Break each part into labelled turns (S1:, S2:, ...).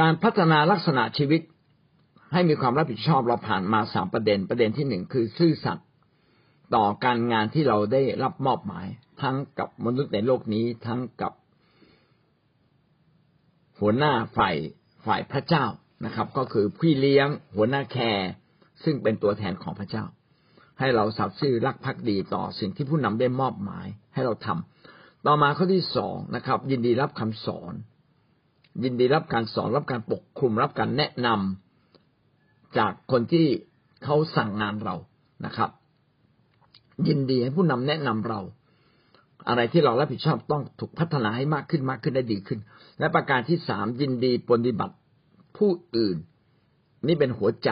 S1: การพัฒนาลักษณะชีวิต ให้มีความรับผิดชอบเราผ่านมาสามประเด็น ประเด็นที่หนึ่งคือซื่อสัตย์ต่อการงานที่เราได้รับมอบหมาย ทั้งกับมนุษย์ในโลกนี้ทั้งกับ หัวหน้าฝ่ายฝ่ายพระเจ้านะครับ ก็คือพี่เลี้ยงหัวหน้าแคร์ซึ่งเป็นตัวแทนของพระเจ้า ให้เราสับซื่อรักภักดีต่อสิ่งที่ผู้นำได้มอบหมายให้เราทำต่อมาข้อที่สองนะครับ ยินดีรับคำสอน ยินดีรับการสอนรับการปกคลุมรับการแนะนำจากคนที่เขาสั่งงานเรานะครับ ยินดีให้ผู้นำแนะนำเรา อะไรที่เรารับผิดชอบต้องถูกพัฒนาให้มากขึ้นมากขึ้นได้ดีขึ้น และประการที่สามยินดีปฏิบัติผู้อื่น นี่เป็นหัวใจ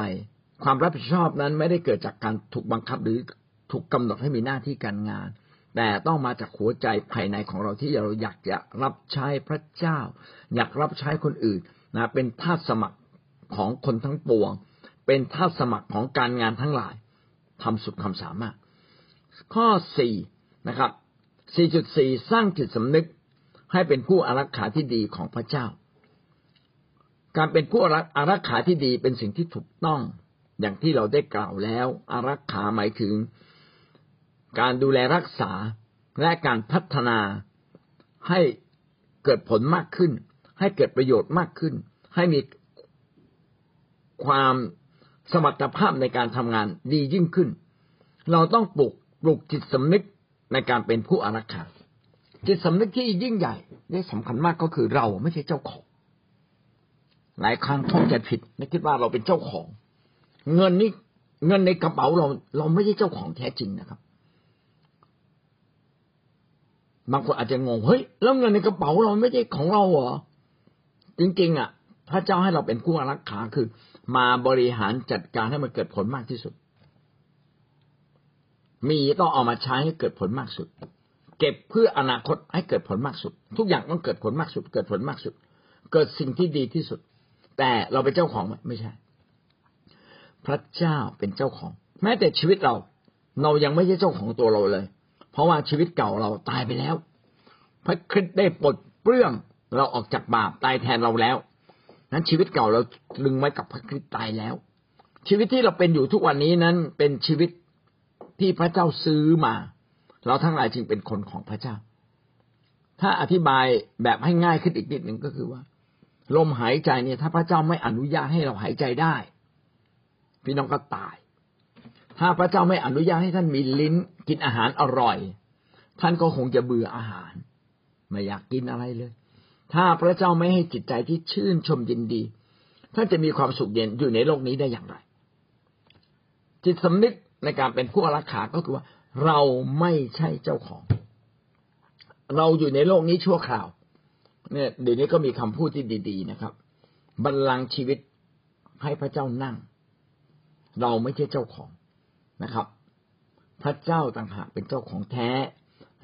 S1: ความรับผิดชอบนั้นไม่ได้เกิดจากการถูกบังคับหรือถูกกำหนดให้มีหน้าที่การงาน แต่ต้องมาจากหัวใจภายในของเราที่เราอยากจะรับใช้พระเจ้า อยากรับใช้คนอื่นนะเป็นทาสสมัครของคนทั้งปวง เป็นทาสสมัครของการงานทั้งหลายทำสุดความสามารถ ข้อสี่นะครับ 4.4 สร้างจิตสำนึกให้เป็นผู้อารักขาที่ดีของพระเจ้า การเป็นผู้อารักขาที่ดีเป็นสิ่งที่ถูกต้อง อย่างที่เราได้กล่าวแล้ว อารักขาหมายถึง การดูแลรักษาและการพัฒนาให้เกิดผลมากขึ้น ให้เกิดประโยชน์มากขึ้น ให้มีความสมรรถภาพในการทำงานดียิ่งขึ้น เราต้องปลุกปลุกจิตสำนึกในการเป็นผู้อารักขาจิตสำนึกที่ยิ่งใหญ่และสำคัญมากก็คือเราไม่ใช่เจ้าของ หลายครั้งท่องใจผิดไม่คิดว่าเราเป็นเจ้าของ เงินนี้เงินในกระเป๋าเรา เราไม่ใช่เจ้าของแท้จริงนะครับ บางคนอาจจะงงเฮ้ยแล้วเงินในกระเป๋าเราไม่ใช่ของเราเหรอจริงๆอะพระเจ้าให้เราเป็นผู้รักขาคือ มาบริหารจัดการให้มันเกิดผลมากที่สุด มีต้องเอามาใช้ให้เกิดผลมากสุด เก็บเพื่ออนาคตให้เกิดผลมากสุด ทุกอย่างต้องเกิดผลมากสุด เกิดผลมากสุด เกิดสิ่งที่ดีที่สุด แต่เราเป็นเจ้าของไม่ใช่ พระเจ้าเป็นเจ้าของ แม้แต่ชีวิตเรา เรายังไม่ใช่เจ้าของตัวเราเลย เพราะว่าชีวิตเก่าเราตายไปแล้ว พระคริสต์ได้ปลดเปลื้องเราออกจากบาปตายแทนเราแล้ว นั้นชีวิตเก่าเราลึงไว้กับพระคริสต์ตายแล้ว ชีวิตที่เราเป็นอยู่ทุกวันนี้นั้นเป็นชีวิตที่พระเจ้าซื้อมา เราทั้งหลายจึงเป็นคนของพระเจ้า ถ้าอธิบายแบบให้ง่ายขึ้นอีกนิดหนึ่งก็คือว่า ลมหายใจเนี่ย ถ้าพระเจ้าไม่อนุญาตให้เราหายใจได้ พี่น้องก็ตาย ถ้าพระเจ้าไม่อนุญาตให้ท่านมีลิ้นกินอาหารอร่อย ท่านก็คงจะเบื่ออาหาร ไม่อยากกินอะไรเลย ถ้าพระเจ้าไม่ให้จิตใจที่ชื่นชมยินดี ท่านจะมีความสุขเย็นอยู่ในโลกนี้ได้อย่างไร จิตสำนึกในการเป็นผู้รักขาก็คือว่า เราไม่ใช่เจ้าของ เราอยู่ในโลกนี้ชั่วคราว เนี่ยเดี๋ยวนี้ก็มีคำพูดที่ดี ๆ นะครับบัลลังก์ชีวิตให้พระเจ้านั่ง เราไม่ใช่เจ้าของ นะครับ พระเจ้าต่างหากเป็นเจ้าของแท้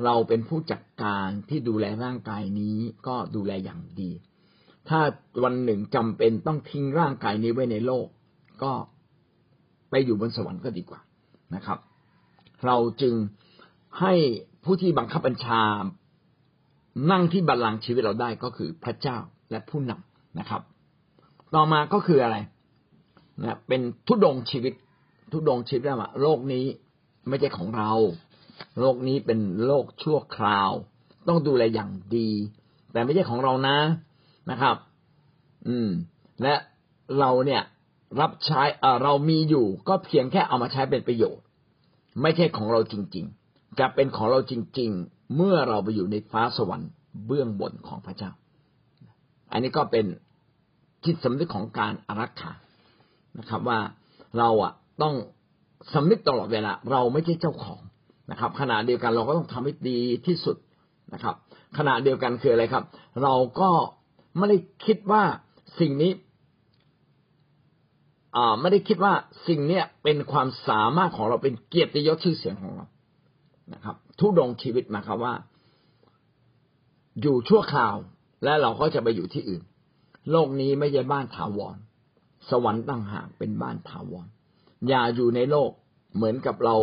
S1: เราเป็นผู้จัดการที่ดูแลร่างกายนี้ก็ดูแลอย่างดี ถ้าวันหนึ่งจำเป็นต้องทิ้งร่างกายนี้ไว้ในโลก ก็ไปอยู่บนสวรรค์ก็ดีกว่านะครับ เราจึงให้ผู้ที่บังคับบัญชา นั่งที่บัลลังก์ชีวิตเราได้ก็คือพระเจ้าและผู้นำนะครับ ต่อมาก็คืออะไรนะเป็นทุดงชีวิต ทุดงชีวิตว่าโลกนี้ไม่ใช่ของเรา โลกนี้เป็นโลกชั่วคราว ต้องดูแลอย่างดี แต่ไม่ใช่ของเรานะนะครับ อืม และเราเนี่ยรับใช้เเรามีอยู่ก็เพียงแค่เอามาใช้เป็นประโยชน์ ไม่ใช่ของเราจริง ๆ จะเป็นของเราจริง ๆ เมื่อเราไปอยู่ในฟ้าสวรรค์เบื้องบนของพระเจ้า อันนี้ก็เป็นจิตสำนึกของการอารักขานะครับ ว่าเราอะต้อง สำนึกตลอดเวลาเราไม่ใช่เจ้าของนะครับ ขณะเดียวกันเราก็ต้องทำให้ดีที่สุดนะครับ ขณะเดียวกันคืออะไรครับ เราก็ไม่ได้คิดว่าสิ่งนี้อ่าไม่ได้คิดว่าสิ่งเนี้ยเป็นความสามารถของเราเป็นเกียรติยศชื่อเสียงของเรานะครับ ทุดงชีวิตมาครับว่า อยู่ชั่วคราวและเราก็จะไปอยู่ที่อื่น โลกนี้ไม่ใช่บ้านถาวร สวรรค์ต่างหากเป็นบ้านถาวร อย่าอยู่ในโลกเหมือนกับเรา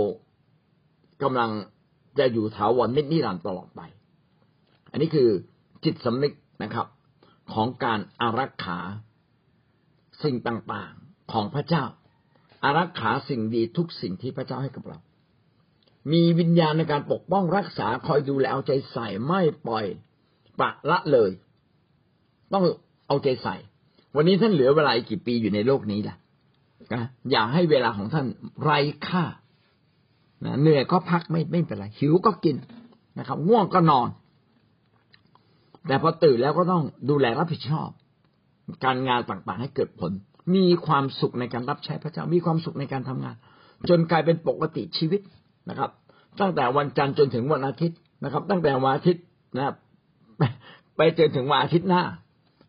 S1: กำลังจะอยู่ถาวรนิดนิรันดร์ตลอดไป อันนี้คือจิตสำนึกนะครับ ของการอารักขาสิ่งต่างๆของพระเจ้า อารักขาสิ่งดีทุกสิ่งที่พระเจ้าให้กับเรา มีวิญญาณในการปกป้องรักษาคอยดูแลเอาใจใส่ไม่ปล่อยปะละเลย ต้องเอาใจใส่ วันนี้ท่านเหลือเวลาอีกกี่ปีอยู่ในโลกนี้ล่ะ นะอย่าให้เวลาของท่านไร้ค่านะเหนื่อยก็พักไม่ไม่เป็นไรหิวก็กินนะครับ ง่วงก็นอน แต่พอตื่นแล้วก็ต้องดูแลรับผิดชอบ การงานต่างๆให้เกิดผล มีความสุขในการรับใช้พระเจ้า มีความสุขในการทำงาน จนกลายเป็นปกติชีวิตนะครับ ตั้งแต่วันจันทร์จนถึงวันอาทิตย์นะครับ ตั้งแต่วันอาทิตย์นะครับไปจนถึงวันอาทิตย์หน้า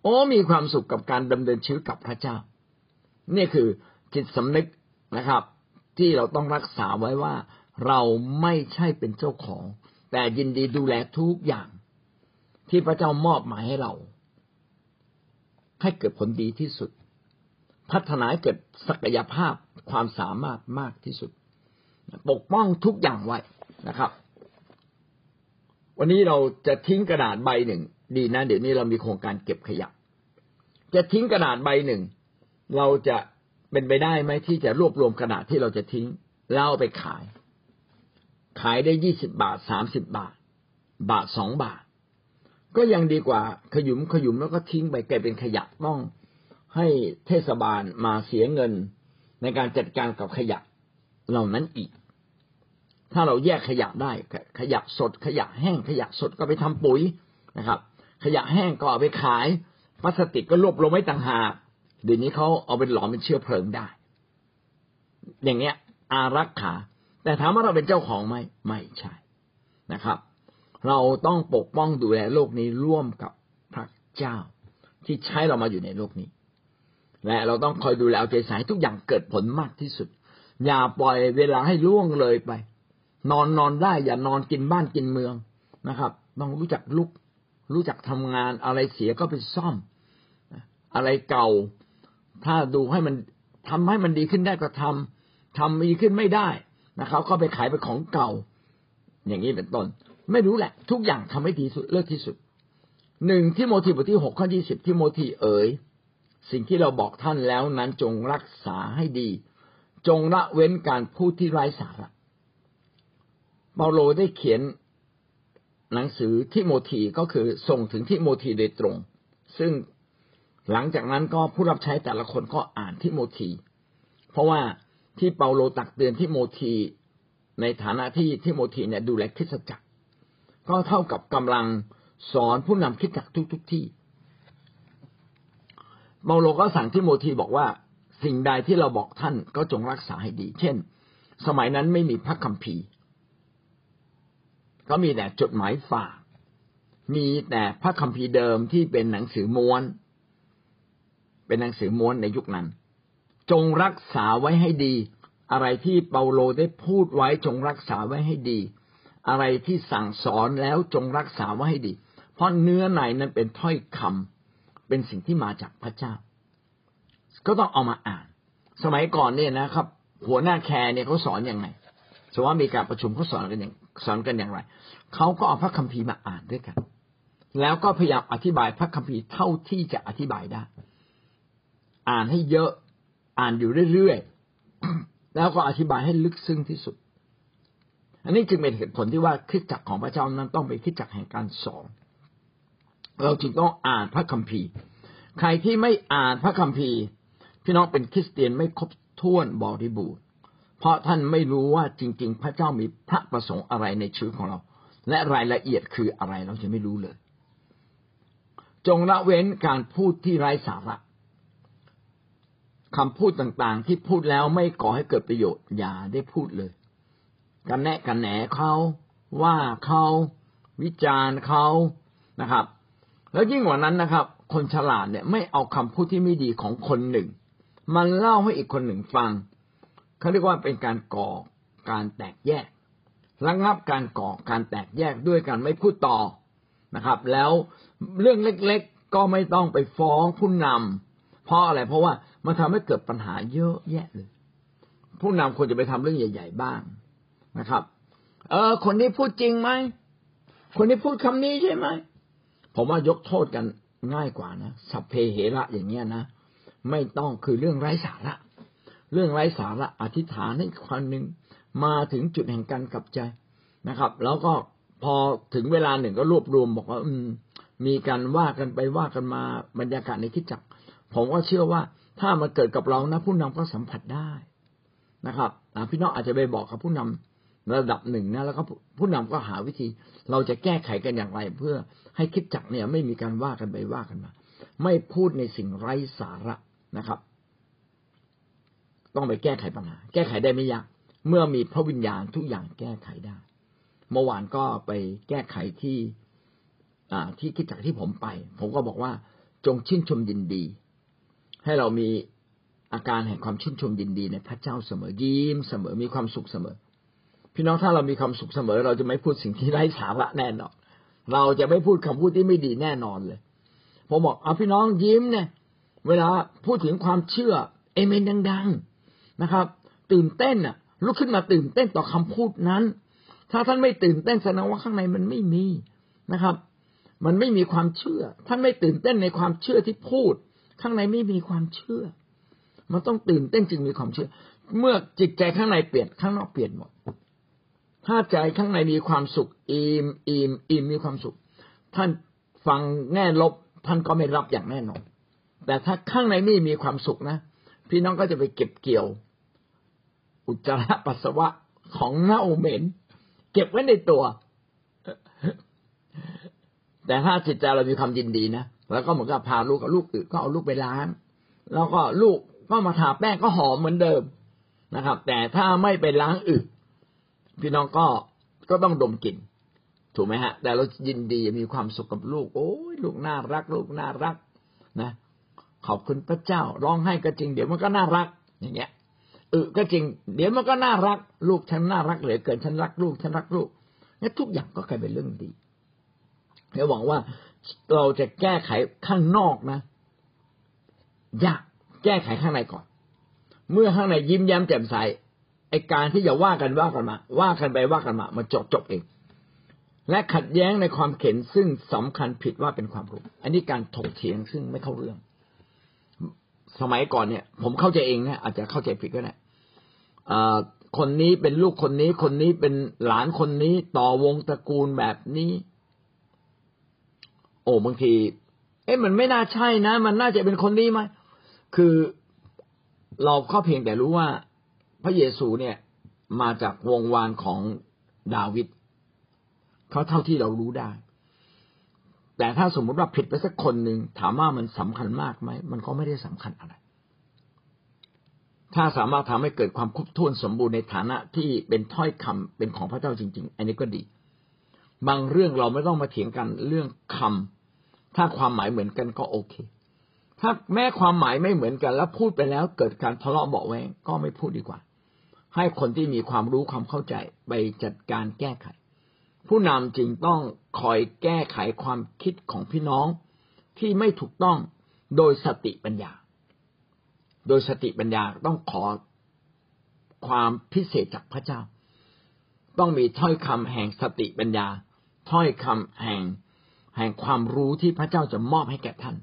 S1: โอ้มีความสุขกับการดำเนินชีวิตกับพระเจ้า นี่คือ จิตสำนึกนะครับ ที่เราต้องรักษาไว้ว่าเราไม่ใช่เป็นเจ้าของ แต่ยินดีดูแลทุกอย่าง ที่พระเจ้ามอบหมายให้เรา ให้เกิดผลดีที่สุด พัฒนาให้เกิดศักยภาพความสามารถมากที่สุด ปกป้องทุกอย่างไว้นะครับ วันนี้เราจะทิ้งกระดาษใบหนึ่ง ดีนะ เดี๋ยวนี้เรามีโครงการเก็บขยะ จะทิ้งกระดาษใบหนึ่ง เราจะ เป็นไปได้ไหมที่จะรวบรวมกระดาษที่เราจะทิ้งแล้วเอาไปขาย ขายได้ยี่สิบบาทสามสิบบาท บาทสองบาท ก็ยังดีกว่าขยุมขยุมแล้วก็ทิ้งไปกลายเป็นขยะต้องให้เทศบาลมาเสียเงินในการจัดการกับขยะเหล่านั้นอีก ถ้าเราแยกขยะได้ ขยะสด ขยะแห้ง ขยะสดก็ไปทำปุ๋ยนะครับ ขยะแห้งก็เอาไปขายพลาสติกก็รวบรวมไว้ต่างหาก เดี๋ยวนี้เขาเอาเป็นหลอมเป็นเชื้อเพลิงได้ อย่างเงี้ย อารักขา แต่ถามว่าเราเป็นเจ้าของไหมไม่ใช่นะครับ เราต้องปกป้องดูแลโลกนี้ร่วมกับพระเจ้า ที่ใช้เรามาอยู่ในโลกนี้ และเราต้องคอยดูแลเอาใจใส่ทุกอย่างเกิดผลมากที่สุด อย่าปล่อยเวลาให้ล่วงเลยไป นอนนอนได้ อย่านอนกินบ้านกินเมืองนะครับ ต้องรู้จักลุก รู้จักทำงานอะไรเสียก็ไปซ่อม อะไรเก่า ถ้าดูให้มันทำให้มันดีขึ้นได้ก็ทำทำดีขึ้นไม่ได้นะครับ ก็ไปขายไปของเก่า อย่างนี้เป็นต้น ไม่รู้แหละ ทุกอย่างทำให้ดีสุดเลิศที่สุดหนึ่งที่โมทีบทที่หกข้อยี่สิบที่โมทีเอ๋ยสิ่งที่เราบอกท่านแล้วนั้นจงรักษาให้ดี จงละเว้นการพูดที่ไร้สาระเปาโลได้เขียนหนังสือทิโมธีก็คือส่งถึงทิโมธีโดยตรง ซึ่ง หลังจากนั้นก็ผู้รับใช้แต่ละคนก็อ่านทิโมธี เพราะว่าที่เปาโลตักเตือนทิโมธีในฐานะที่ทิโมธีเนี่ยดูแลคริสตจักร ก็เท่ากับกำลังสอนผู้นำคริสตจักรทุกๆทที่เปาโลก็สั่งทิโมธีบอกว่าสิ่งใดที่เราบอกท่านก็จงรักษาให้ดี เช่น สมัยนั้นไม่มีพระคัมภีร์ ก็มีแต่จดหมายฝาก มีแต่พระคัมภีร์เดิมที่เป็นหนังสือม้วน เป็นหนังสือม้วนในยุคนั้น จงรักษาไว้ให้ดี อะไรที่เปาโลได้พูดไว้จงรักษาไว้ให้ดี อะไรที่สั่งสอนแล้วจงรักษาไว้ให้ดี เพราะเนื้อในนั้นเป็นถ้อยคำเป็นสิ่งที่มาจากพระเจ้า ก็ต้องเอามาอ่าน สมัยก่อนเนี่ยนะครับ หัวหน้าแคร์เนี่ยเขาสอนอยังไงสมมติว่ามีการประชุมเขาสอนกันอย่างสอนกันอย่างไรเขาก็เอาพระคัมภีร์มาอ่านด้วยกัน แล้วก็พยายามอธิบายพระคัมภีร์เท่าที่จะอธิบายได้ อ่านให้เยอะ อ่านอยู่เรื่อยๆ แล้วก็อธิบายให้ลึกซึ้งที่สุด อันนี้จึงเป็นเหตุผลที่ว่าคิดจักของพระเจ้านั้นต้องเป็นคิดจักแห่งการสอน เราจึงต้องอ่านพระคัมภีร์ ใครที่ไม่อ่านพระคัมภีร์ พี่น้องเป็นคริสเตียนไม่ครบถ้วนบริบูรณ์ เพราะท่านไม่รู้ว่าจริง ๆ พระเจ้ามีพระประสงค์อะไรในชีวิตของเรา และรายละเอียดคืออะไรเราจะไม่รู้เลย จงละเว้นการพูดที่ไร้สาระ คำพูดต่างๆ ที่พูดแล้วไม่ก่อให้เกิดประโยชน์ อย่าได้พูดเลย กันแนะกันแหนเขาว่าเขาวิจารณ์เขานะครับ แล้วยิ่งกว่านั้นนะครับ คนฉลาดเนี่ยไม่เอาคำพูดที่ไม่ดีของคนหนึ่ง มันเล่าให้อีกคนหนึ่งฟังเขาเรียกว่าเป็นการก่อการแตกแยกระงับการก่อการแตกแยกด้วยการไม่พูดต่อนะครับ แล้วเรื่องเล็กๆก็ไม่ต้องไปฟ้องผู้นำเพราะอะไรเพราะว่า มันทำให้เกิดปัญหาเยอะแยะเลยผู้นำควรจะไปทำเรื่องใหญ่ ๆ บ้างนะครับ เออ คนนี้พูดจริงไหมคนนี้พูดคำนี้ใช่ไหมผมว่ายกโทษกันง่ายกว่านะสัพเพเหระอย่างเงี้ยนะไม่ต้องคือเรื่องไร้สาระ เรื่องไร้สาระอธิษฐานให้คนหนึ่งมาถึงจุดแห่งการกลับใจนะครับ แล้วก็พอถึงเวลาหนึ่งก็รวบรวมบอกว่า อืม มีการว่ากันไปว่ากันมาบรรยากาศในคิดจักผมก็เชื่อว่า ถ้ามาเกิดกับเรานะ ผู้นำก็สัมผัสได้นะครับพี่น้องอาจจะไปบอกกับผู้นำระดับหนึ่งนะแล้วก็ผู้นำก็หาวิธี เราจะแก้ไขกันอย่างไร เพื่อให้คิดจักเนี่ย ไม่มีการว่ากันไปว่ากันมา ไม่พูดในสิ่งไร้สาระนะครับ ต้องไปแก้ไขปัญหา แก้ไขได้ไม่ยากเมื่อมีพระวิญญาณทุกอย่างแก้ไขได้ เมื่อวานก็ไปแก้ไขที่ที่คิดจักที่ผมไป ผมก็บอกว่าจงชื่นชมยินดี ให้เรามีอาการแห่งความชื่นชมยินดีในพระเจ้าเสมอยิ้มเสมอมีความสุขเสมอ พี่น้องถ้าเรามีความสุขเสมอ เราจะไม่พูดสิ่งที่ไร้สาระแน่นอนเราจะไม่พูดคำพูดที่ไม่ดีแน่นอนเลยผมบอกเอาพี่น้องยิ้มเนี่ย เวลาพูดถึงความเชื่อ เอเมนดัง ๆนะครับ ตื่นเต้นอะลุกขึ้นมาตื่นเต้นต่อคำพูดนั้น ถ้าท่านไม่ตื่นเต้นแสดงว่าข้างในมันไม่มีนะครับ มันไม่มีความเชื่อ ท่านไม่ตื่นเต้นในความเชื่อที่พูด ข้างในไม่มีความเชื่อ มันต้องตื่นเต้นจึงมีความเชื่อ เมื่อจิตใจข้างในเปลี่ยนข้างนอกเปลี่ยนหมด ถ้าใจข้างในมีความสุขอิ่มอิ่มอิ่มมีความสุข ท่านฟังแง่ลบ ท่านก็ไม่รับอย่างแน่นอน แต่ถ้าข้างในไม่มีความสุขนะพี่น้องก็จะไปเก็บเกี่ยว อุจจาระปัสสาวะของเน่าเหม็น เก็บไว้ในตัว แต่ถ้าจิตใจเรามีความยินดีนะ แล้วก็เหมือนกับพาลูกกับลูกอึก็เอาลูกไปล้าง แล้วก็ลูกก็มาทาแป้งก็หอมเหมือนเดิมนะครับ แต่ถ้าไม่ไปล้างอึพี่น้องก็ก็ต้องดมกลิ่นถูกไหมฮะ แต่เรายินดีมีความสุขกับลูก โอ้ยลูกน่ารัก ลูกน่ารักนะ ขอบคุณพระเจ้าร้องไห้ก็จริง เดี๋ยวมันก็น่ารัก อย่างเงี้ยออก็จริง เดี๋ยวมันก็น่ารัก ลูกฉันน่ารักเหลือเกินฉันรักลูกฉันรักลูกนี่ทุกอย่างก็กลายเป็นเรื่องดีเดี๋ยวหวังว่า เราจะแก้ไขข้างนอกนะยากแก้ไขข้างในก่อน เมื่อข้างในยิ้มแย้มแจ่มใสไอการที่จะว่ากันว่ากันมา ว่ากันไปว่ากันมามันจบจบเอง และขัดแย้งในความเข็นซึ่งสำคัญผิดว่าเป็นความรู้ อันนี้การถกเถียงซึ่งไม่เข้าเรื่อง สมัยก่อนเนี่ย ผมเข้าใจเองนะอาจจะเข้าใจผิดก็ได้คนนี้เป็นลูกคนนี้คนนี้เป็นหลานคนนี้ต่อวงตระกูลแบบนี้ โอ้บางที เอ๊ะมันไม่น่าใช่นะ มันน่าจะเป็นคนนี้ไหมคือเราก็เพียงแต่รู้ว่า พระเยซูเนี่ยมาจากวงวานของดาวิดเขาเท่าที่เรารู้ได้ แต่ถ้าสมมติว่าผิดไปสักคนหนึ่งถามว่ามันสำคัญมากไหมมันก็ไม่ได้สำคัญอะไร ถ้าสามารถทำให้เกิดความครบถ้วนสมบูรณ์ในฐานะที่เป็นถ้อยคำเป็นของพระเจ้าจริง ๆ อันนี้ก็ดี บางเรื่องเราไม่ต้องมาเถียงกันเรื่องคำถ้าความหมายเหมือนกันก็โอเค ถ้าแม้ความหมายไม่เหมือนกัน แล้วพูดไปแล้วเกิดการทะเลาะเบาแวงก็ไม่พูดดีกว่า ให้คนที่มีความรู้ความเข้าใจไปจัดการแก้ไข ผู้นำจึงต้องคอยแก้ไขความคิดของพี่น้องที่ไม่ถูกต้องโดยสติปัญญา โดยสติปัญญาต้องขอความพิเศษจากพระเจ้า ต้องมีถ้อยคำแห่งสติปัญญา ถ้อยคำแห่งแห่งความรู้ที่พระเจ้าจะมอบให้แก่ท่าน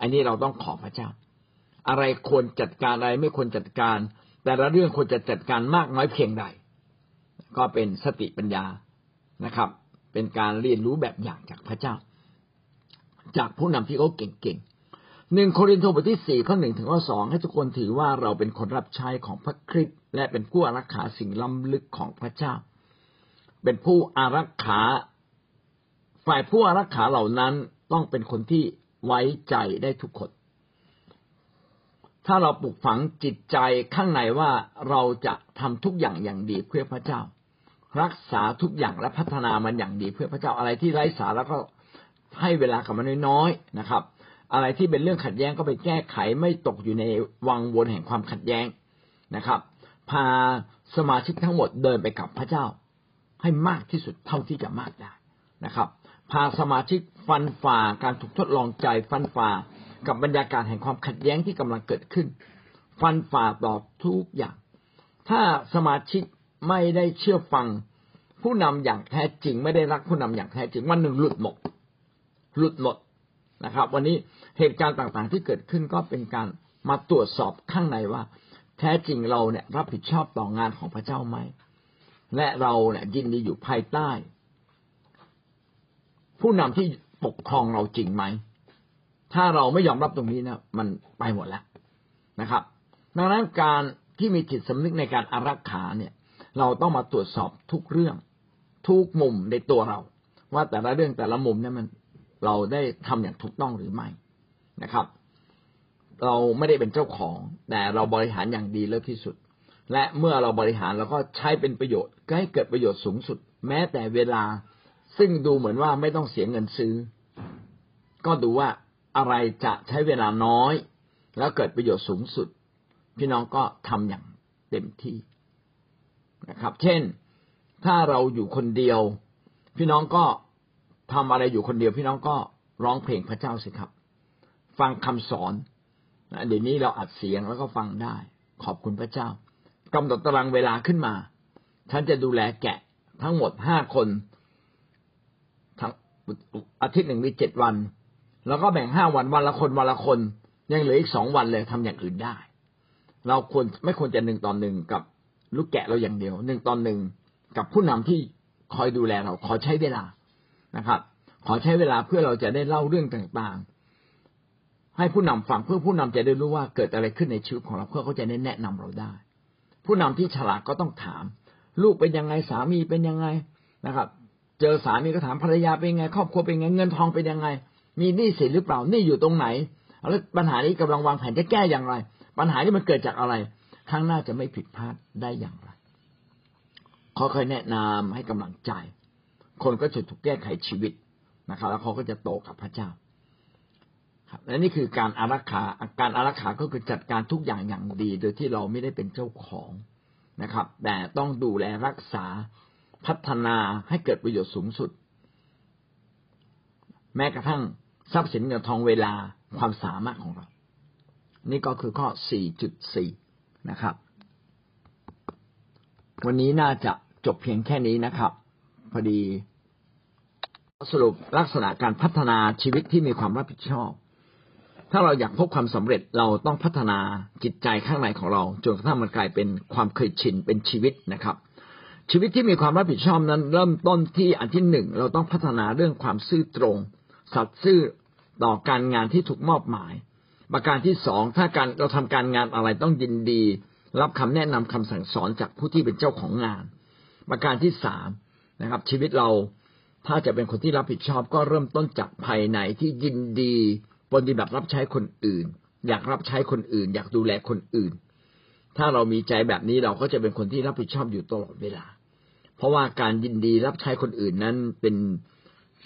S1: อันนี้เราต้องขอพระเจ้า อะไรควรจัดการอะไรไม่ควรจัดการ แต่ละเรื่องควรจะจัดการมากน้อยเพียงใด ก็เป็นสติปัญญานะครับ เป็นการเรียนรู้แบบอย่างจากพระเจ้า จากผู้นำที่เขาเก่งๆหนึ่งโครินธ์บทที่สี่ข้อหนึ่งถึงข้อสองให้ทุกคนถือว่าเราเป็นคนรับใช้ของพระคริสต์และเป็นผู้อารักขาสิ่งล้ำลึกของพระเจ้า เป็นผู้อารักขา ฝ่ายผู้อารักขาเหล่านั้นต้องเป็นคนที่ไว้ใจได้ทุกคน ถ้าเราปลูกฝังจิตใจข้างในว่าเราจะทำทุกอย่างอย่างดีเพื่อพระเจ้า รักษาทุกอย่างและพัฒนามันอย่างดีเพื่อพระเจ้าอะไรที่ไร้สาระก็ให้เวลากับมันน้อยๆนะครับ อะไรที่เป็นเรื่องขัดแย้งก็ไปแก้ไขไม่ตกอยู่ในวังวนแห่งความขัดแย้งนะครับ พาสมาชิกทั้งหมดเดินไปกับพระเจ้า ให้มากที่สุดเท่าที่จะมากได้นะครับ พาสมาชิกฟันฝ่าการถูกทดลองใจฟันฝ่ากับบรรยากาศแห่งความขัดแย้งที่กำลังเกิดขึ้น ฟันฝ่าต่อทุกอย่าง ถ้าสมาชิกไม่ได้เชื่อฟังผู้นำอย่างแท้จริง ไม่ได้รักผู้นำอย่างแท้จริงวันหนึ่งหลุดหมด หลุดหมดนะครับ วันนี้เหตุการณ์ต่างๆที่เกิดขึ้นก็เป็นการมาตรวจสอบข้างในว่า แท้จริงเราเนี่ยรับผิดชอบต่องานของพระเจ้าไหมและเราเนี่ยยินดีอยู่ภายใต้ ผู้นำที่ปกครองเราจริงไหม ถ้าเราไม่ยอมรับตรงนี้นะมันไปหมดแล้วนะครับ ดังนั้นการที่มีจิตสำนึกในการอารักขาเนี่ย เราต้องมาตรวจสอบทุกเรื่อง ทุกมุมในตัวเรา ว่าแต่ละเรื่องแต่ละมุมเนี่ยมันเราได้ทำอย่างถูกต้องหรือไม่นะครับ เราไม่ได้เป็นเจ้าของ แต่เราบริหารอย่างดีเลิศที่สุด และเมื่อเราบริหารเราก็ใช้เป็นประโยชน์ให้เกิดประโยชน์สูงสุด แม้แต่เวลา ซึ่งดูเหมือนว่าไม่ต้องเสียเงินซื้อ ก็ดูว่าอะไรจะใช้เวลาน้อย แล้วเกิดประโยชน์สูงสุด พี่น้องก็ทำอย่างเต็มที่นะครับ เช่น ถ้าเราอยู่คนเดียว พี่น้องก็ทำอะไรอยู่คนเดียว พี่น้องก็ร้องเพลงพระเจ้าสิครับ ฟังคำสอนเดี๋ยวนี้เราอัดเสียงแล้วก็ฟังได้ ขอบคุณพระเจ้ากำหนดตารางเวลาขึ้นมา ฉันจะดูแลแกะทั้งหมดห้าคน อาทิตย์หนึ่งมีเจ็ดวัน แล้วก็แบ่งห้าวันวันละคนวันละคน ยังเหลืออีกสองวันเลยทำอย่างอื่นได้ เราควรไม่ควรจะหนึ่งต่อหนึ่งกับลูกแกะเราอย่างเดียวหนึ่งต่อหนึ่งกับผู้นำที่คอยดูแลเราขอใช้เวลานะครับ ขอใช้เวลาเพื่อเราจะได้เล่าเรื่องต่างๆ ให้ผู้นำฟังเพื่อผู้นำจะได้รู้ว่าเกิดอะไรขึ้นในชีวิตของเราเพื่อเขาจะได้แนะนำเราได้ ผู้นำที่ฉลาดก็ต้องถาม ลูกเป็นยังไงสามีเป็นยังไงนะครับ เจอสามีก็ถามภรรยาเป็นไง ครอบครัวเป็นไงเงินทองเป็นยังไง มีหนี้สินหรือเปล่าหนี้อยู่ตรงไหนแล้วปัญหานี้กำลังวางแผนจะแก้อย่างไร ปัญหานี้มันเกิดจากอะไร ข้างหน้าจะไม่ผิดพลาดได้อย่างไรเขาเคยแนะนำให้กำลังใจ คนก็จะถูกแก้ไขชีวิตนะครับ แล้วเขาก็จะโตกับพระเจ้าครับและนี่คือการอารักขาการอารักขาก็คือจัดการทุกอย่างอย่างดี โดยที่เราไม่ได้เป็นเจ้าของนะครับ แต่ต้องดูแลรักษา พัฒนาให้เกิดประโยชน์สูงสุด แม้กระทั่งทรัพย์สินเงินทองเวลาความสามารถของเรา นี่ก็คือข้อ 4.4 นะครับ วันนี้น่าจะจบเพียงแค่นี้นะครับพอดีสรุปลักษณะการพัฒนาชีวิตที่มีความรับผิดชอบ ถ้าเราอยากพบความสำเร็จเราต้องพัฒนาจิตใจข้างในของเราจนกระทั่งมันกลายเป็นความเคยชินเป็นชีวิตนะครับ ชีวิตที่มีความรับผิดชอบนั้น เริ่มต้นที่อันที่หนึ่งเราต้องพัฒนาเรื่องความซื่อตรง สัตย์ซื่อต่อการงานที่ถูกมอบหมาย ประการที่สองถ้าการเราทำการงานอะไรต้องยินดี รับคำแนะนำคำสั่งสอนจากผู้ที่เป็นเจ้าของงาน ประการที่สามนะครับ ชีวิตเราถ้าจะเป็นคนที่รับผิดชอบก็เริ่มต้นจากภายในที่ยินดีปฏิบัติรับใช้คนอื่น อยากรับใช้คนอื่น อยากดูแลคนอื่น ถ้าเรามีใจแบบนี้เราก็จะเป็นคนที่รับผิดชอบอยู่ตลอดเวลา เพราะว่าการยินดีรับใช้คนอื่นนั้นเป็น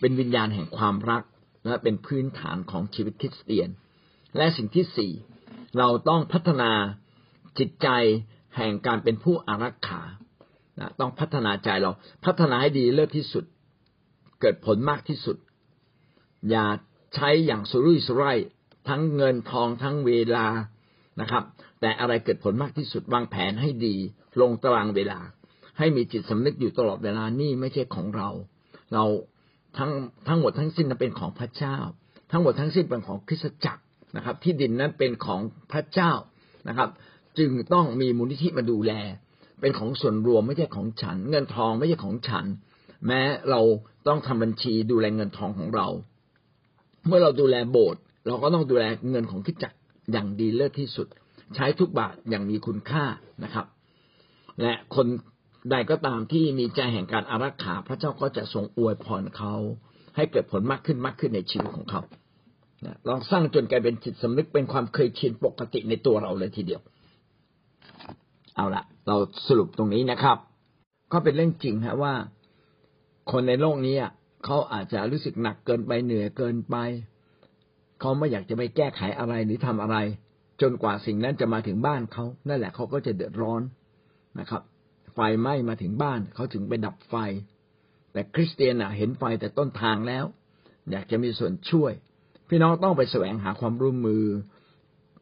S1: เป็นวิญญาณแห่งความรัก และเป็นพื้นฐานของชีวิตคริสเตียน และสิ่งที่สี่เราต้องพัฒนาจิตใจแห่งการเป็นผู้อารักขานะต้องพัฒนาใจเราพัฒนาให้ดีเลิศที่สุด เกิดผลมากที่สุด อย่าใช้อย่างสุรุ่ยสุร่ายทั้งเงินทองทั้งเวลานะครับ แต่อะไรเกิดผลมากที่สุดวางแผนให้ดี ลงตารางเวลา ให้มีจิตสำนึกอยู่ตลอดเวลานี่ไม่ใช่ของเรา เราทั้งทั้งหมดทั้งสิ้นนั้นเป็นของพระเจ้า ทั้งหมดทั้งสิ้นเป็นของคริสตจักรนะครับ ที่ดินนั้นเป็นของพระเจ้านะครับ จึงต้องมีมูลนิธิมาดูแล เป็นของส่วนรวมไม่ใช่ของฉัน เงินทองไม่ใช่ของฉัน แม้เราต้องทำบัญชีดูแลเงินทองของเรา เมื่อเราดูแลโบสถ์เราก็ต้องดูแลเงินของคิดจักรอย่างดีเลิศที่สุด ใช้ทุกบาทอย่างมีคุณค่านะครับ และคนใดก็ตามที่มีใจแห่งการอารักขา พระเจ้าก็จะทรงอวยพรเขา ให้เกิดผลมากขึ้นมากขึ้นในชีวิตของเขาลองสร้างจนกลายเป็นจิตสำนึกเป็นความเคยชินปกติในตัวเราเลยทีเดียว เอาละเราสรุปตรงนี้นะครับ ก็เป็นเรื่องจริงฮะว่า คนในโลกนี้เขาอาจจะรู้สึกหนักเกินไปเหนื่อยเกินไป เขาไม่อยากจะไปแก้ไขอะไรหรือทำอะไร จนกว่าสิ่งนั้นจะมาถึงบ้านเขานั่นแหละเขาก็จะเดือดร้อนนะครับ ไฟไหม้มาถึงบ้านเขาถึงไปดับไฟ แต่คริสเตียนเห็นไฟแต่ต้นทางแล้ว อยากจะมีส่วนช่วย พี่น้องต้องไปแสวงหาความร่วมมือ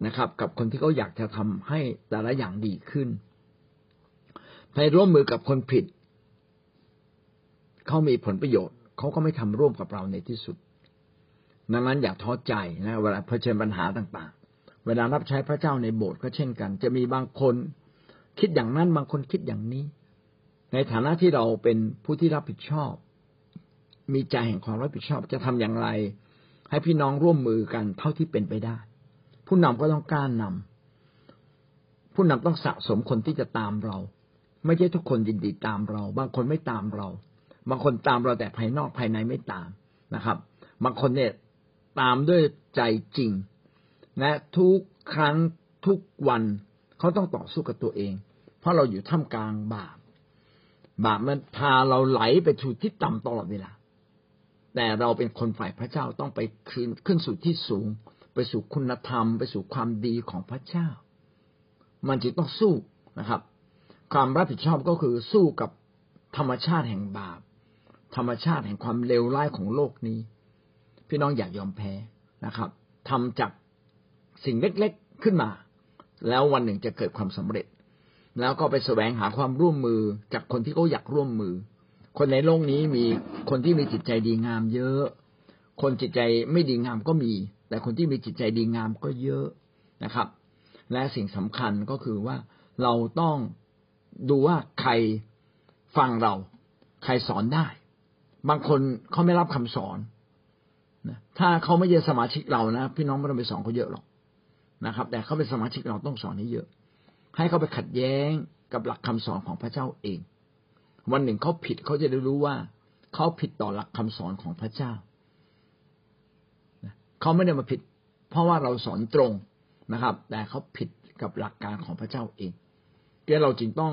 S1: นะครับ กับคนที่เขาอยากจะทำให้แต่ละอย่างดีขึ้นไปร่วมมือกับคนผิดเขามีผลประโยชน์เขาก็ไม่ทำร่วมกับเราในที่สุด ดังนั้นอย่าท้อใจนะเวลาเผชิญปัญหาต่าง เวลารับใช้พระเจ้าในโบสถ์ก็เช่นกัน จะมีบางคนคิดอย่างนั้นบางคนคิดอย่างนี้ ในฐานะที่เราเป็นผู้ที่รับผิดชอบ มีใจแห่งความรับผิดชอบจะทำอย่างไร ให้พี่น้องร่วมมือกันเท่าที่เป็นไปได้ ผู้นำก็ต้องกล้านนำผู้นำต้องสะสมคนที่จะตามเรา ไม่ใช่ทุกคนยินดีตามเรา บางคนไม่ตามเรา บางคนตามเราแต่ภายนอกภายในไม่ตามนะครับ บางคนเนี่ยตามด้วยใจจริง และทุกครั้งทุกวันเขาต้องต่อสู้กับตัวเอง เพราะเราอยู่ท่ามกลางบาปบาปมันพาเราไหลไปสู่ที่ต่ำตลอดเวลา แต่เราเป็นคนฝ่ายพระเจ้าต้องไปขึ้นขึ้นสู่ที่สูง ไปสู่คุณธรรม ไปสู่ความดีของพระเจ้า มันจึงต้องสู้นะครับ ความรับผิดชอบก็คือสู้กับธรรมชาติแห่งบาป ธรรมชาติแห่งความเลวร้ายของโลกนี้ พี่น้องอย่ายอมแพ้นะครับทำจาก สิ่งเล็กๆขึ้นมา แล้ววันหนึ่งจะเกิดความสำเร็จ แล้วก็ไปแสวงหาความร่วมมือจากคนที่เขาอยากร่วมมือ คนในโลกนี้มีคนที่มีจิตใจดีงามเยอะ คนจิตใจไม่ดีงามก็มี แต่คนที่มีจิตใจดีงามก็เยอะนะครับ และสิ่งสำคัญก็คือว่าเราต้องดูว่าใครฟังเรา ใครสอนได้ บางคนเขาไม่รับคำสอนนะถ้าเขาไม่ใช่สมาชิกเรานะพี่น้องไม่ต้องไปสอนเขาเยอะหรอก นะครับ แต่เขาเป็นสมาชิกเราต้องสอนให้เยอะ ให้เขาไปขัดแย้งกับหลักคำสอนของพระเจ้าเอง วันหนึ่งเขาผิดเขาจะได้รู้ว่าเขาผิดต่อหลักคำสอนของพระเจ้าเขาไม่ได้มาผิด เพราะว่าเราสอนตรงนะครับ แต่เขาผิดกับหลักการของพระเจ้าเองเดี๋ยวเราจึงต้อง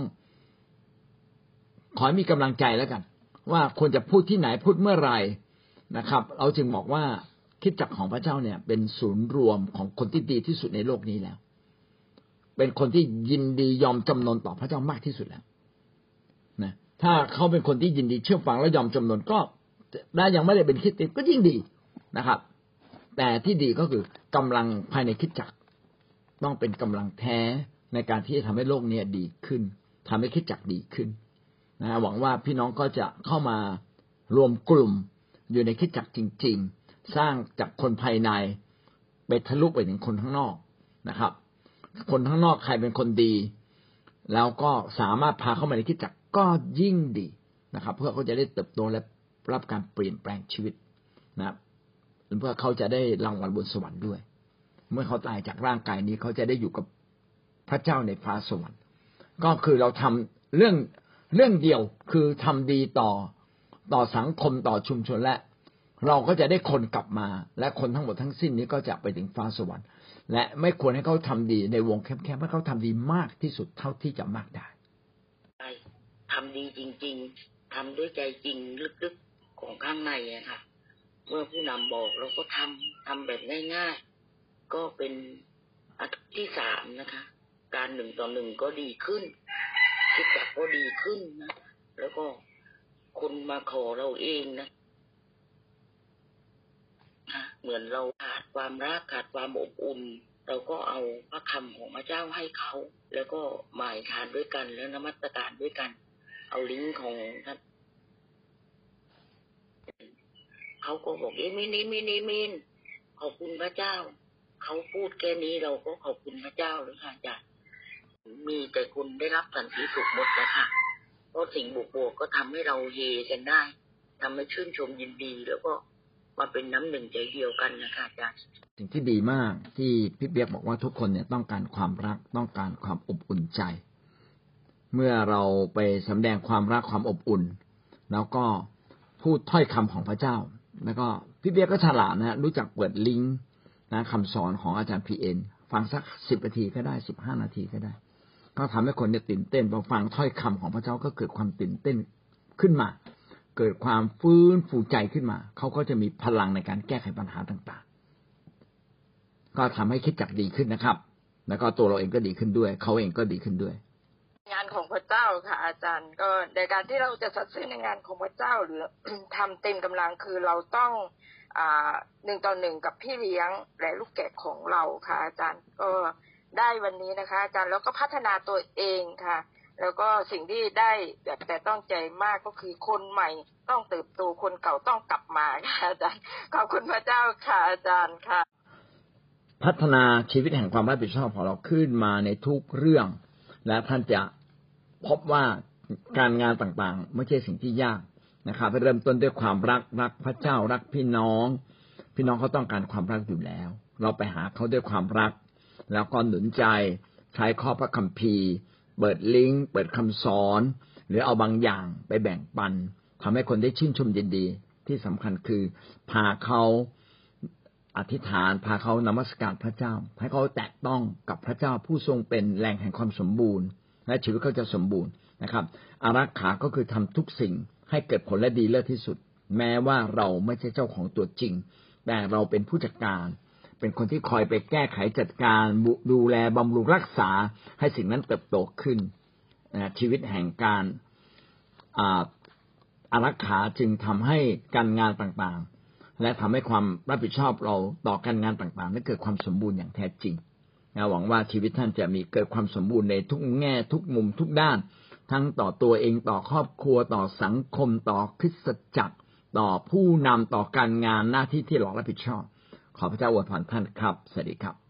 S1: ขอให้มีกำลังใจแล้วกัน ว่าควรจะพูดที่ไหนพูดเมื่อไหร่นะครับ เราจึงบอกว่า คิดจักของพระเจ้าเนี่ย เป็นศูนย์รวมของคนที่ดีที่สุดในโลกนี้แล้ว เป็นคนที่ยินดียอมจำนนต่อพระเจ้ามากที่สุดแล้วนะถ้าเขาเป็นคนที่ยินดีเชื่อฟังและยอมจำนนก็ได้ยังไม่ได้เป็นคิดติดก็ยิ่งดีนะครับ แต่ที่ดีก็คือกำลังภายในคิดจักต้องเป็นกำลังแท้ในการที่จะทำให้โลกนี้ดีขึ้นทำให้คิดจักดีขึ้นนะหวังว่าพี่น้องก็จะเข้ามารวมกลุ่มอยู่ในคิดจักจริง ๆ สร้างจากคนภายใน ไปทะลุไปถึงคนข้างนอกนะครับ คนข้างนอกใครเป็นคนดี แล้วก็สามารถพาเข้ามาในคิดจักก็ยิ่งดีนะครับ เพื่อเขาจะได้เติบโตและรับการเปลี่ยนแปลงชีวิตนะครับเพื่อเขาจะได้รางวัลบนสวรรค์ด้วย เมื่อเขาตายจากร่างกายนี้เขาจะได้อยู่กับพระเจ้าในฟ้าสวรรค์ก็คือเราทำเรื่องเรื่องเดียวคือทำดีต่อต่อสังคมต่อชุมชนและ เราก็จะได้คนกลับมา และคนทั้งหมดทั้งสิ้นนี้ก็จะไปถึงฟ้าสวรรค์ และไม่ควรให้เขาทำดีในวงแคบๆให้เขาทำดีมากที่สุดเท่าที่จะมากได้
S2: ทำดีจริง ๆทำด้วยใจจริงลึกๆของข้างในอะค่ะ เมื่อผู้นำบอกเราก็ทำทำแบบง่ายๆ ก็เป็นอันที่สามนะคะ การหนึ่งต่อหนึ่งก็ดีขึ้นคิดจักก็ดีขึ้นนะแล้วก็คนมาขอเราเองนะ เหมือนเราขาดความรักขาดความอบอุ่น เราก็เอาพระคำของพระเจ้าให้เขา แล้วก็หมายทานด้วยกัน แล้วนมัสการด้วยกัน เอาลิงก์ของท่านเขาก็บอกเอ้มินิมินิมินขอบคุณพระเจ้า เขาพูดแค่นี้เราก็ขอบคุณพระเจ้าเลยค่ะอาจารย์มีแต่คุณได้รับสันติสุขหมดนะคะเพราะสิ่งบวกๆก็ทำให้เราเฮกันได้ทำให้ชื่นชมยินดีแล้วก็ มาเป็นน้ำหนึ่งใจเดียวกันนะคะอาจารย์
S1: สิ่งที่ดีมากที่พี่เบียกบอกว่าทุกคนเนี่ยต้องการความรักต้องการความอบอุ่นใจ เมื่อเราไปสำแดงความรักความอบอุ่น แล้วก็พูดถ้อยคำของพระเจ้า แล้วก็พี่เบียกก็ฉลาดนะรู้จักเปิดลิงก์นะคำสอนของอาจารย์พีเอ็นฟังสักสิบนาทีก็ได้สิบห้านาทีก็ได้ ก็ทำให้คนเนี่ยตื่นเต้นพอฟังถ้อยคำของพระเจ้าก็เกิดความตื่นเต้นขึ้นมา เกิดความฟื้นฟูใจขึ้นมา เขาก็จะมีพลังในการแก้ไขปัญหาต่างๆ ก็ทำให้คิดจักดีขึ้นนะครับ แล้วก็ตัวเราเองก็ดีขึ้นด้วย เขาเองก็ดีขึ้นด้วย
S3: งานของพระเจ้าค่ะ อาจารย์ ก็ในการที่เราจะสัตย์ซื่อในงานของพระเจ้าหรือทำเต็มกำลังคือเราต้องอ่าหนึ่งต่อหนึ่งกับพี่เลี้ยงและลูกแกะของเราค่ะ อาจารย์ก็ได้วันนี้นะคะ อาจารย์แล้วก็พัฒนาตัวเองค่ะ แล้วก็สิ่งที่ได้แบบแต่ต้องใจมากก็คือคนใหม่ต้องเติบโตคนเก่าต้องกลับมาค่ะอาจารย์ขอบคุณพระเจ้าค่ะอาจารย์ค่ะ
S1: พัฒนาชีวิตแห่งความรับผิดชอบของเราขึ้นมาในทุกเรื่อง และท่านจะพบว่าการงานต่างๆ ไม่ใช่สิ่งที่ยากนะครับเริ่มต้นด้วยความรักรักพระเจ้ารักพี่น้อง พี่น้องเขาต้องการความรักอยู่แล้ว เราไปหาเขาด้วยความรัก แล้วก็หนุนใจใช้ข้อพระคัมภีร์ เปิดลิงก์เปิดคำสอน หรือเอาบางอย่างไปแบ่งปันทำให้คนได้ชื่นชมยินดี ที่สำคัญคือพาเขาอธิษฐาน พาเขานมัสการพระเจ้า ให้เขาแตะต้องกับพระเจ้าผู้ทรงเป็นแหล่งแห่งความสมบูรณ์ และชีวิตเขาจะสมบูรณ์นะครับ อารักขาก็คือทำทุกสิ่งให้เกิดผลและดีเลิศที่สุด แม้ว่าเราไม่ใช่เจ้าของตัวจริง แต่เราเป็นผู้จัดการ เป็นคนที่คอยไปแก้ไขจัดการดูแลบำรุงรักษาให้สิ่งนั้นเติบโตขึ้นชีวิตแห่งการอารักขาจึงทำให้การงานต่างๆ และทำให้ความรับผิดชอบเราต่อการงานต่างๆนั้นเกิดความสมบูรณ์อย่างแท้จริงหวังว่าชีวิตท่านจะมีเกิดความสมบูรณ์ในทุกแง่ทุกมุมทุกด้าน ทั้งต่อตัวเองต่อครอบครัวต่อสังคมต่อคริสตจักร ต่อผู้นำต่อการงานหน้าที่ที่เรารับผิดชอบ ขอพระเจ้าอวยพรท่านครับ สวัสดีครับ